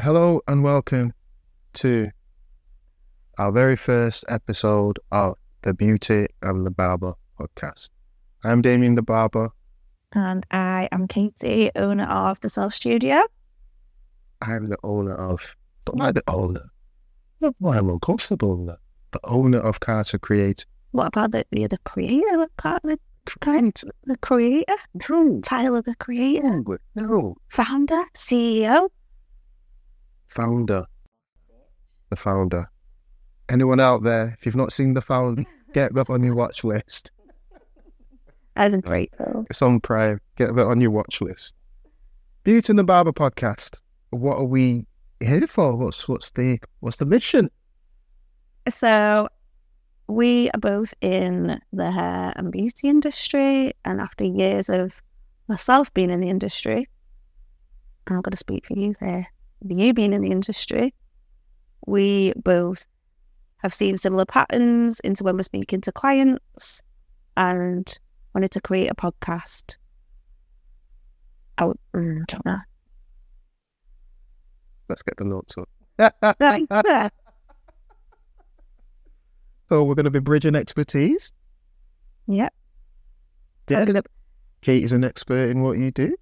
Hello and welcome to our very first episode of the Beauty and the Barber podcast. I'm Damien the Barber. And I am Katie, owner of the Self Studio. I'm the owner of, don't the owner. Not why I'm uncomfortable with that. The owner of Carter Creative. What about the, the, the creator? The, car- the, kind, the creator? No, Tyler, the creator? no. Founder? CEO? Founder. The founder. Anyone out there, if you've not seen the founder, get that on your watch list. Is a great film. It's on Prime. Get that on your watch list. Beauty and the Barber podcast. What are we here for? What's what's the what's the mission? So, we are both in the hair and beauty industry. And after years of myself being in the industry, I'm going to speak for you here, you being in the industry, we both have seen similar patterns into when we're speaking to clients and wanted to create a podcast. Out, mm, don't know. Let's get the notes up. so we're going to be bridging expertise. yep. Yeah. Ab- Kate is an expert in what you do.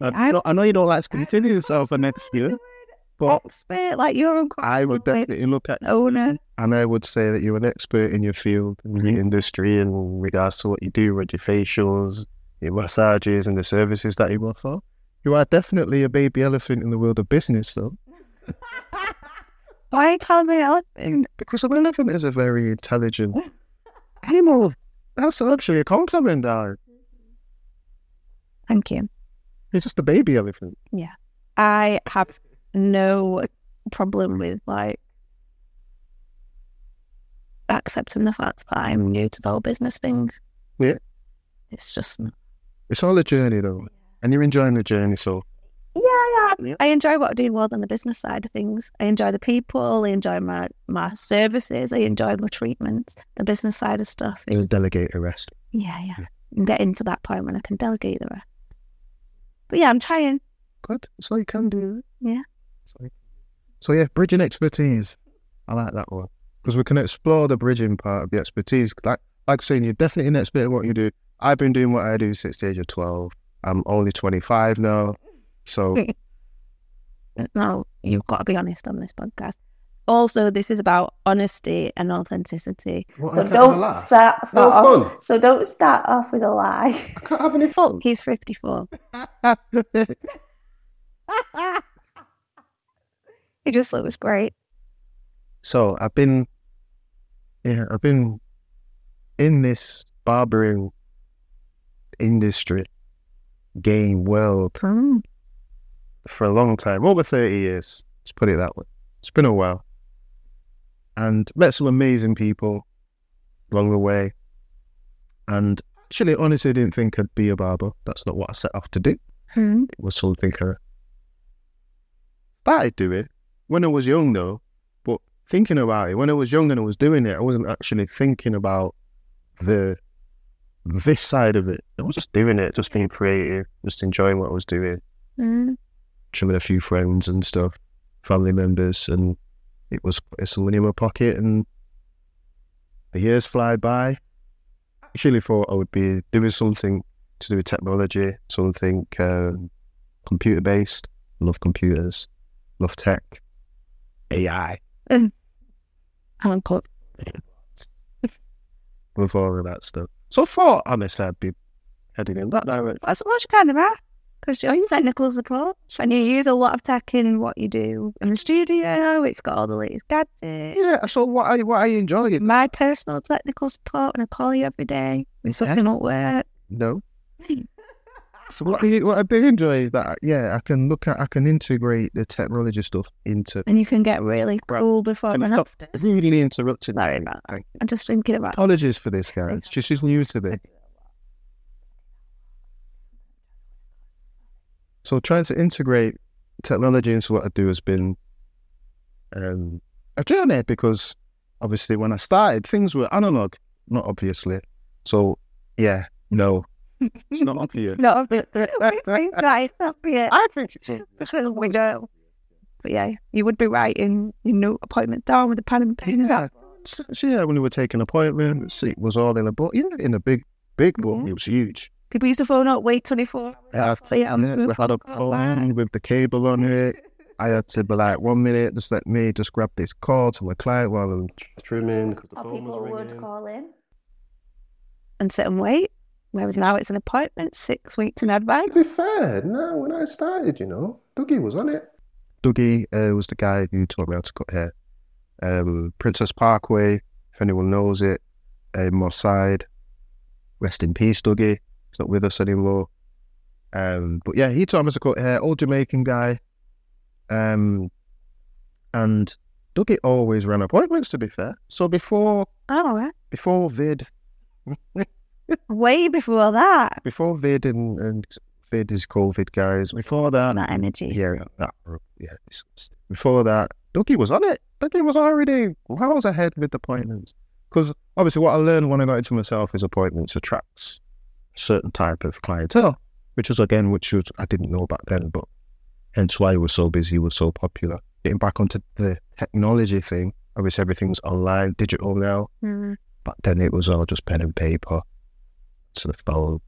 I, I- know- I know you don't like to continue yourself an expert, but expert, like you're uncomfortable I would definitely look at owner. and I would say that you're an expert in your field, in the mm-hmm. industry, in regards to what you do, with your facials, your massages, and the services that you offer. You are definitely a baby elephant in the world of business, though, Why call me an elephant? because an elephant is a very intelligent animal. That's actually a compliment, darling. Thank you. You're just a baby elephant. Yeah. I have no problem with like accepting the fact that I'm new to the whole business thing. Yeah. It's just It's all a journey, though, and you're enjoying the journey. So, yeah, yeah. I enjoy what I'm do more than the business side of things. I enjoy the people. I enjoy my my services. I enjoy my treatments. The business side of stuff. delegate the rest. Yeah, yeah. And get into that point when I can delegate the rest. But yeah, I'm trying. Good. That's all you can do. Yeah. So, so yeah, bridging expertise. I like that one because we can explore the bridging part of the expertise. Like, like saying, you're definitely an expert in what you do. I've been doing what I do since the age of twelve. I'm only 25 now, so No, you've got to be honest on this podcast. Also, this is about honesty and authenticity. so don't start, start No off. So don't start off with a lie. I can't have any fun. He's fifty-four. He just looks great. so I've been, yeah, I've been in this barbering industry, game world for a long time, over 30 years. Let's put it that way. It's been a while. And met some amazing people along the way. And actually, honestly, I didn't think I'd be a barber. That's not what I set off to do. Hmm. It was something that I started doing when I was young, though. But thinking about it, when I was young and I was doing it, I wasn't actually thinking about the this side of it. I was just doing it, just being creative, just enjoying what I was doing Mm. with a few friends and stuff, family members, and it was money in my pocket. And the years fly by. Actually, thought I would be doing something to do with technology, something um, computer based. Love computers, love tech, AI, love all of that stuff. So I thought, honestly, I'd be heading in that direction. That's what you kind of are. Because you're in technical support and you use a lot of tech in what you do in the studio. It's got all the latest gadgets. Yeah, so what I what I enjoy it. My personal technical support, and I call you every day when something won't work. No. So what I, what I do enjoy is that yeah, I can look at I can integrate the technology stuff into And you can get really cool before and and after. really interrupting. Sorry about that. I'm just thinking about Apologies for this. She's she's new to this. So trying to integrate technology into what I do has been um, a journey because obviously when I started things were analog, not obviously. So yeah, no, it's not obvious. No, we think that it's obvious I think it's because we know. But yeah, you would be writing your note appointments down with a pen and pen. Yeah. So, so yeah, when we were taking appointments, it was all in a book. You know, in a big, big book. Mhm. It was huge. People used to phone up, wait 24 Yeah, hours. Yeah, yeah, we had a Oh, wow. phone with the cable on it. I had to be like, one minute, just let me just grab this call to my client while I'm trimming the Or phone people would ringing. call in and sit and wait. Whereas now it's an appointment six weeks in advance. To be fair, no, when I started, you know, Dougie was on it. Dougie uh, was the guy who taught me how to cut hair. Um, Princess Parkway, if anyone knows it, uh, Moss Side. Rest in peace, Dougie. He's not with us anymore. Um, but yeah, he taught me how to cut hair. Old Jamaican guy. Um, and Dougie always ran appointments. To be fair, so before Oh, all right. before Vid, Way before that. before Vid and, and Vid is COVID guys. Before that, That energy. Yeah, that, yeah. Before that, Dougie was on it. Dougie was already miles ahead with appointments. Because obviously, what I learned when I got into myself is appointments attracts certain type of clientele, which was again, which was I didn't know back then, but hence why it was so busy, was so popular. Getting back onto the technology thing, obviously everything's online, digital now. Mm. Back then, it was all just pen and paper to the phone.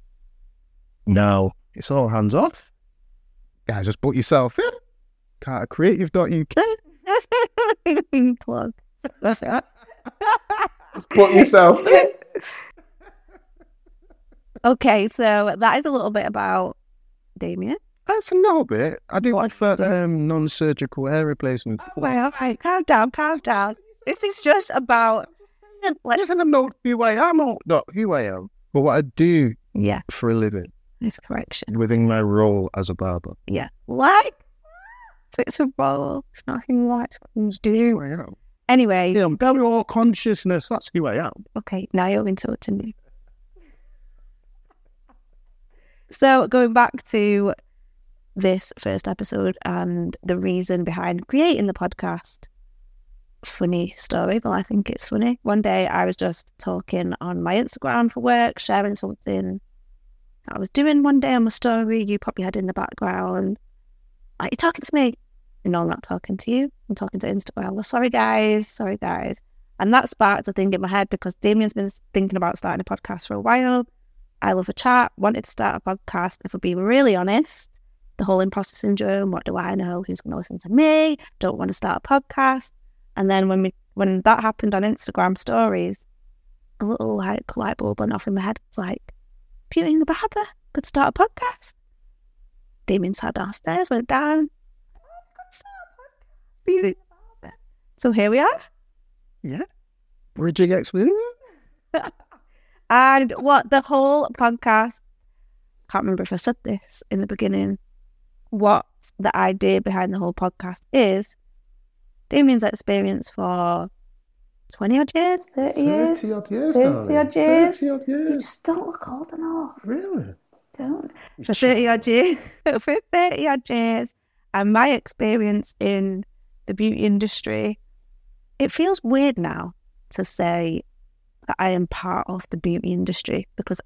Now it's all hands off. Yeah, just put yourself in. Cartercreative.uk. Plug. That's it. Just put yourself in. Okay, so that is a little bit about Damien. That's a little bit. I do What? offer um, non-surgical hair replacement. Oh, wait, all right, calm down, calm down. This is just about. Let's, Listen, I'm not who I am, or not who I am, but what I do yeah, for a living nice correction. within my role as a barber. Yeah, like it's a role. It's not who likes what you do. Anyway, Yeah, I'm very all consciousness. That's who I am. okay, now you're insulting me. So going back to this first episode and the reason behind creating the podcast. Funny story, but I think it's funny. One day I was just talking on my Instagram for work, sharing something I was doing one day on my story. You probably had in the background. Like, you're talking to me. No, I'm not talking to you. I'm talking to Instagram. Well, sorry, guys. Sorry, guys. And that sparked a thing in my head because Damien's been thinking about starting a podcast for a while. I love a chat, wanted to start a podcast. If I'm being really honest, the whole imposter syndrome, what do I know? Who's going to listen to me? Don't want to start a podcast. And then when we, when that happened on Instagram stories, a little like light bulb went off in my head. It's like, Beauty and the Barber could start a podcast. Damien sat downstairs, went down. "Oh, we could start a podcast, Beauty and the Barber." So here we are. Yeah. Bridging experience. And what the whole podcast, can't remember if I said this in the beginning, what the idea behind the whole podcast is Damien's experience for 20 odd years, 30 years. 30 odd years. 30 odd years. 30 odd You just don't look old enough. Really? Don't. For 30 odd years. for 30 odd years. And my experience in the beauty industry, it feels weird now to say that I am part of the beauty industry because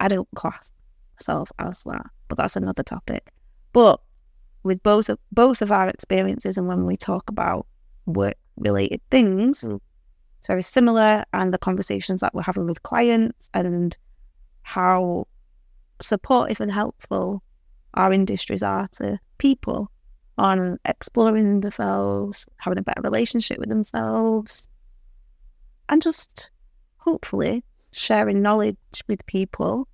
I don't class myself as that. But that's another topic. But with both of both of our experiences and when we talk about work related things, Mm. it's very similar and the conversations that we're having with clients and how supportive and helpful our industries are to people on exploring themselves, having a better relationship with themselves, and just hopefully sharing knowledge with people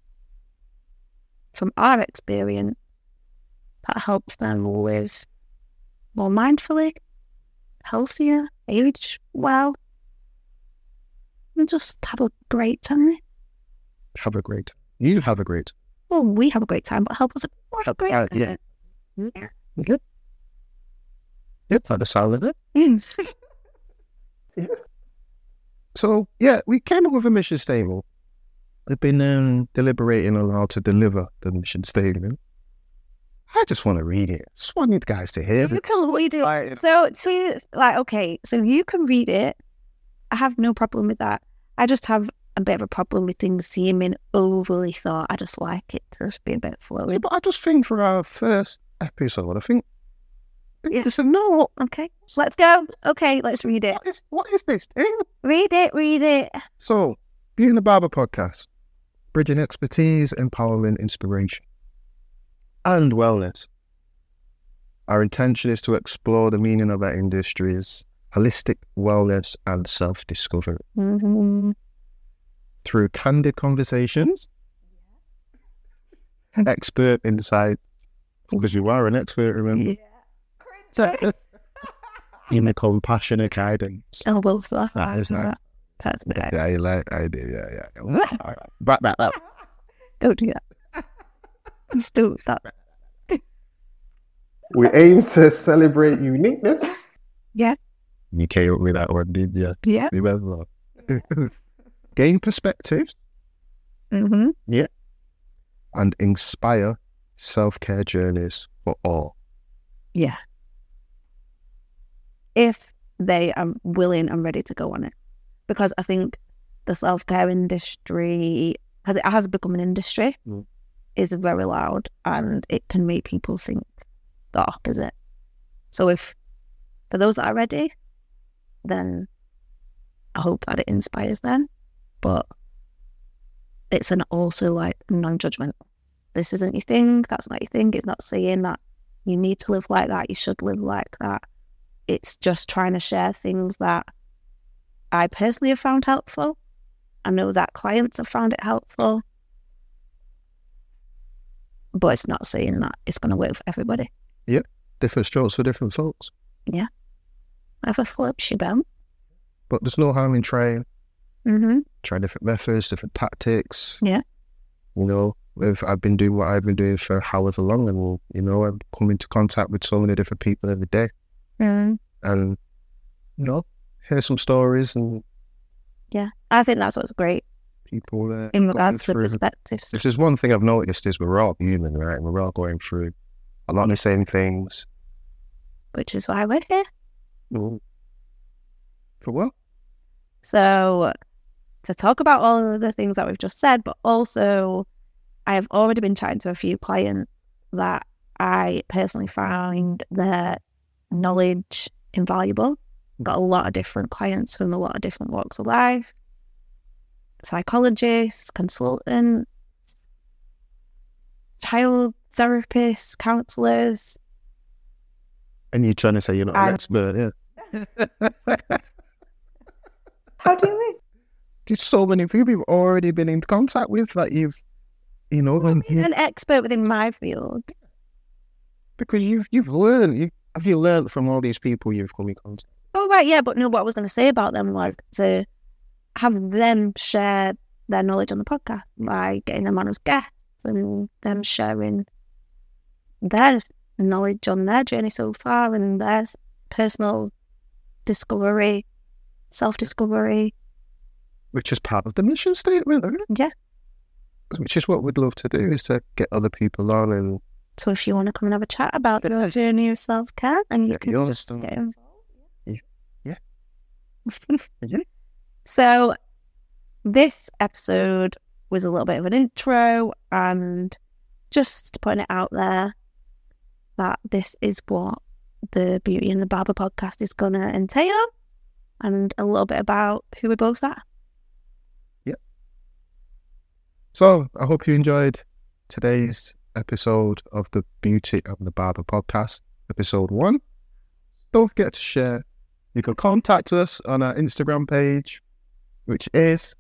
from our experience that helps them live more mindfully, healthier, age well, and just have a great time. Have a great. You have a great. Well, we have a great time, but help us have a great uh, time. yeah. Good. Yep, that the sound of it. Yes. So yeah, we came up with a mission statement. We've been um, deliberating on how to deliver the mission statement. I just want to read it. Just want you guys to hear You can read it. So, so you, like, okay, so you can read it. I have no problem with that. I just have a bit of a problem with things seeming overly thought. I just like it to just be a bit Yeah, flowy. but I just think for our first episode, I think Yeah. It's a no. Okay, let's go. Okay, let's read it. What is, what is this thing? Read it, read it. So, Beauty and the Barber podcast, bridging expertise, empowerment, inspiration, and wellness. Our intention is to explore the meaning of our industries, holistic wellness, and self discovery hmm through candid conversations, expert insight, because you are an expert, remember? Yeah. In a compassionate guidance. Oh, well, that, That is nice. That's nice. Yeah, I like, I do, yeah, yeah. All right. Back that up. Don't do that. Just do that. We aim to celebrate uniqueness. Yeah, You came up with that one, did you? yeah. Remember? Gain perspectives hmm and inspire self care journeys for all. Yeah. If they are willing and ready to go on it. Because I think the self care industry has it has become an industry, Mm. is very loud and it can make people think the opposite. So if for those that are ready, then I hope that it inspires them. But it's an also like non judgmental. This isn't your thing, that's not your thing. It's not saying that you need to live like that, you should live like that. It's just trying to share things that I personally have found helpful. I know that clients have found it helpful. But it's not saying that it's going to work for everybody. Yeah, different strokes for different folks. Whatever floats your boat. But there's no harm in trying. Mm-hmm. Try different methods, different tactics. Yeah. You know, if I've been doing what I've been doing for however long, and will you know, I'm coming into contact with so many different people every day, mm and you know, hear some stories and Yeah. I think that's what's great people uh, in regards to the perspectives. If there's one thing I've noticed is we're all human, right? We're all going through a lot of the same things. which is why we're here. For what? So, to talk about all of the things that we've just said, but also, I have already been chatting to a few clients that I personally find their knowledge invaluable. Got a lot of different clients from a lot of different walks of life psychologists, consultants, child therapists, counselors. And you're trying to say you're not an I'm- expert, yeah? How do you mean? There's so many people you've already been in contact with that you've, you know, and you- An expert within my field. because you've you've learned. You, have you learned from all these people you've come in contact? Oh right, yeah, but no, what I was going to say about them was to have them share their knowledge on the podcast by getting them on as guests and them sharing their knowledge on their journey so far and their personal discovery, self discovery. Which is part of the mission statement, isn't it? Yeah. Which is what we'd love to do is to get other people on and So if you want to come and have a chat about the journey of self care, and you Yeah, can just get involved. Yeah. Yeah. Yeah. So this episode was a little bit of an intro and just putting it out there that this is what the Beauty and the Barber podcast is going to entail and a little bit about who we both are. Yep. So I hope you enjoyed today's episode of the Beauty and the Barber podcast, episode one. Don't forget to share. You can contact us on our Instagram page, which is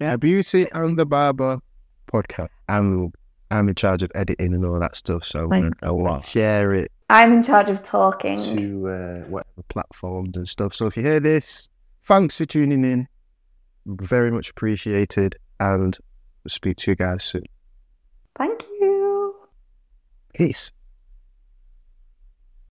a Beauty and the Barber podcast. I'm I'm in charge of editing and all that stuff, so Thank I want share it I'm in charge of talking. to uh, whatever platforms and stuff. So if you hear this, thanks for tuning in. Very much appreciated, and we'll speak to you guys soon. Thank you. Peace.